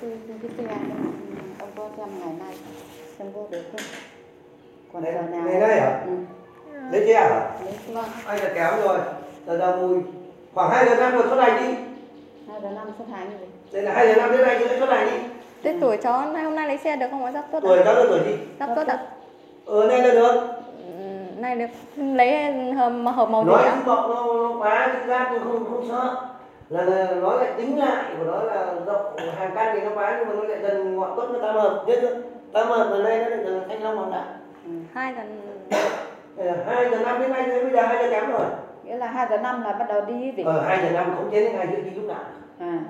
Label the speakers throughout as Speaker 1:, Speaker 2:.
Speaker 1: cái cái ông có xem ngày nay xem có được không? Còn
Speaker 2: Ngày-
Speaker 1: giờ nào
Speaker 2: ngày nay hả?
Speaker 1: ừ.
Speaker 2: lấy xe hả?
Speaker 1: Vâng.
Speaker 2: Anh là kém rồi. Giờ ra mùi. Khoảng hai giờ năm rồi xuất hành đi.
Speaker 1: Hai giờ năm xuất hành rồi
Speaker 2: đây là hai giờ năm đến nay chưa xuất hành đi.
Speaker 3: Thế tuổi cháu hôm nay lấy xe được không ạ? Sắp tốt
Speaker 2: tuổi cháu là tuổi gì?
Speaker 3: Sắp tốt ạ?
Speaker 2: ờ nay là được.
Speaker 3: Ừ, Này được. Lấy hợp, hợp màu gì
Speaker 2: nói
Speaker 3: ạ?
Speaker 2: chứ bọc nó, nó quá ra cũng không không sợ là, là nó lại tính lại của nó là rộng hàng căn thì nó quá nhưng mà nó lại dần ngọn tốt nó tam hợp. Nhất nữa tam hợp ở đây nó lại dần thanh long hoàng đạo
Speaker 1: ừ.
Speaker 3: Hai lần
Speaker 2: là hai giờ năm đến nay bây giờ hai giờ kém rồi.
Speaker 1: Nghĩa là hai giờ năm là bắt đầu đi gì
Speaker 2: ờ hai giờ năm không chế đến hai giờ đi lúc nào
Speaker 1: à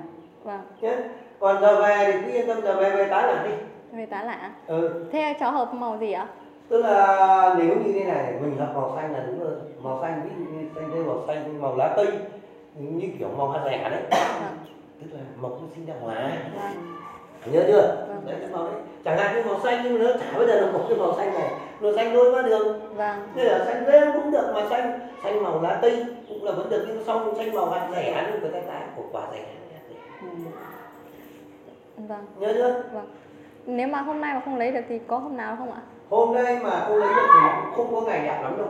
Speaker 3: Vâng,
Speaker 2: nhé còn giờ về thì cứ yên tâm giờ về về tái lại đi.
Speaker 3: Về tá lạ
Speaker 2: ừ.
Speaker 3: Thế cháu hợp màu gì ạ?
Speaker 2: tức là nếu như thế này mình hợp màu xanh là đúng rồi màu xanh ví dụ như xanh tây màu xanh màu lá cây như kiểu màu hạt rẻ đấy.
Speaker 3: Vâng,
Speaker 2: tức là màu nó sinh ra hòa
Speaker 3: vâng,
Speaker 2: nhớ chưa?
Speaker 3: Vâng.
Speaker 2: đấy cái màu đấy. Chẳng hạn như màu xanh nhưng mà nó chả bao giờ nó có cái màu xanh này. Nó xanh đôi qua đường
Speaker 3: vâng,
Speaker 2: thế là xanh rêu cũng được mà xanh xanh màu lá cây cũng là vẫn được nhưng xong xanh màu hạt rẻ nhưng người ta tái của quả rẻ
Speaker 1: ừ.
Speaker 3: vâng,
Speaker 2: nhớ chưa?
Speaker 3: Vâng. Nếu mà hôm nay mà không lấy được thì có hôm nào không ạ?
Speaker 2: hôm nay mà không lấy được thì cũng không có ngày đẹp lắm đâu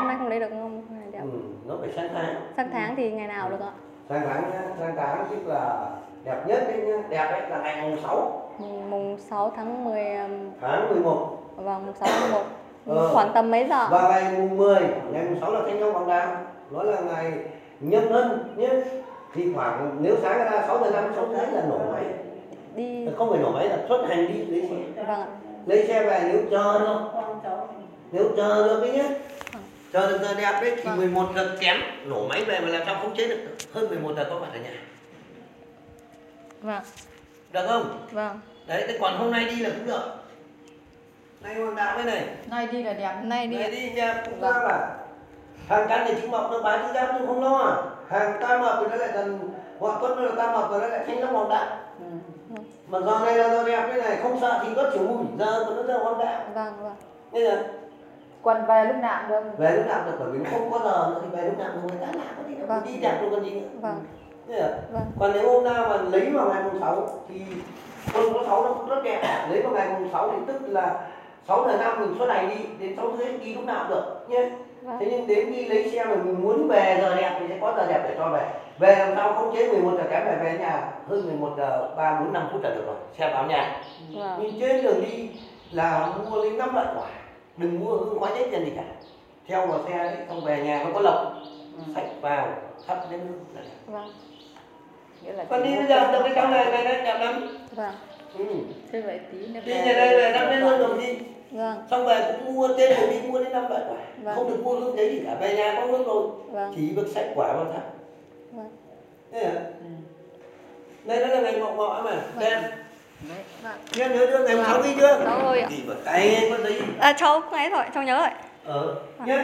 Speaker 3: Hôm nay không lấy được không?
Speaker 2: Ừ, nó phải sang tháng.
Speaker 3: Sang tháng thì ngày nào được ạ?
Speaker 2: sang tháng nhá sang tháng tức là đẹp nhất đấy nhá. Đẹp đấy là ngày mùng 6
Speaker 3: Mùng, mùng 6 tháng 10 um,
Speaker 2: tháng 11
Speaker 3: Vâng, mùng 6 tháng 1
Speaker 2: Ờ.
Speaker 3: Khoảng tầm mấy giờ?
Speaker 2: và ngày mùng 10 ngày mùng 6 là thanh long hoàng đạo nó là ngày nhâm thân nhé. Thì khoảng nếu sáng ra 6 giờ 5 6 đấy là nổ máy.
Speaker 3: Đi.
Speaker 2: Không phải nổ máy là xuất hành đi lấy xe.
Speaker 3: Vâng ạ.
Speaker 2: Lấy xe về nếu chờ được. Nếu chờ được đấy nhé chờ được giờ đẹp đấy thì
Speaker 3: Vâng.
Speaker 2: 11 giờ kém nổ máy về mà làm sao không chế được hơn 11 giờ có mặt ở nhà.
Speaker 3: Vâng,
Speaker 2: được không?
Speaker 3: Vâng.
Speaker 2: Đấy thế còn hôm nay đi là cũng được. Nay hoàng đạo đây này.
Speaker 1: Nay đi là đẹp
Speaker 3: Nay đi.
Speaker 2: Này
Speaker 3: ạ.
Speaker 2: đi nha, cũng
Speaker 3: Vâng.
Speaker 2: ra mà. Hàng căn thì chính mộc nó bán chữ giáp nhưng không lo. À. hàng tam mập thì nó lại dần gọi tuất nó là tam mập rồi nó lại thanh long hoàng đạo
Speaker 1: ừ.
Speaker 2: mà giờ này là giờ đẹp cái này không sợ thì có chiều mùi giờ mà nó giờ hoàng đạo.
Speaker 3: Vâng, vâng.
Speaker 2: Nên là
Speaker 1: còn về lúc nào cũng được.
Speaker 2: Về lúc nào được bởi vì nó không có giờ nữa thì về lúc nào cũng người ta làm có đâu
Speaker 3: Vâng.
Speaker 2: đi đẹp luôn còn gì nữa.
Speaker 3: Vâng,
Speaker 2: là
Speaker 3: vâng,
Speaker 2: còn nếu hôm nào mà lấy vào ngày mùng 6 thì hôm có 6 nó cũng rất đẹp. Lấy vào ngày mùng 6 thì tức là 6 giờ năm mình xuất hành đi đến 6 rưỡi đi lúc nào cũng được nhé.
Speaker 3: Vâng.
Speaker 2: Thế nhưng đến khi lấy xe mà mình muốn về giờ đẹp thì sẽ có giờ đẹp để cho về. Về làm sao không chế 11 giờ kém về về nhà hơn 11 giờ 3 4 5 phút là được rồi xe vào nhà
Speaker 3: Vâng,
Speaker 2: nhưng trên đường đi là mua lấy 5 loại quả đừng mua hương khói chết tiền gì cả. Theo vào xe đấy xong về nhà nó có lộc
Speaker 1: ừ.
Speaker 2: sạch vào thắp đến hương là đẹp
Speaker 3: vâng,
Speaker 1: nghĩa là
Speaker 2: còn đi bây giờ đâu cái trong này này đấy đẹp lắm.
Speaker 3: Vâng,
Speaker 2: ừ.
Speaker 1: thế vậy tí nữa
Speaker 2: đi nhà đây là năm đến hương
Speaker 1: rồi
Speaker 2: đồng đi
Speaker 3: vâng,
Speaker 2: xong về cũng mua trên đường đi mua đến 5 loại quả.
Speaker 3: Vâng.
Speaker 2: không được mua hương giấy gì cả về nhà có hương rồi.
Speaker 3: Vâng,
Speaker 2: chỉ việc sạch quả vào thắp.
Speaker 3: Vâng,
Speaker 2: thế hả?
Speaker 1: Ừ.
Speaker 2: đây nó là ngày mọc ngọ mà. Đen
Speaker 1: đấy.
Speaker 3: Vâng.
Speaker 2: Nhớ nhớ chưa ngày mùng
Speaker 3: Vâng.
Speaker 2: đi chưa?
Speaker 3: Cháu ơi ạ.
Speaker 2: Đi vào tay có giấy
Speaker 3: À cháu ấy rồi, cháu nhớ rồi.
Speaker 2: Ờ.
Speaker 3: Vâng.
Speaker 2: nhớ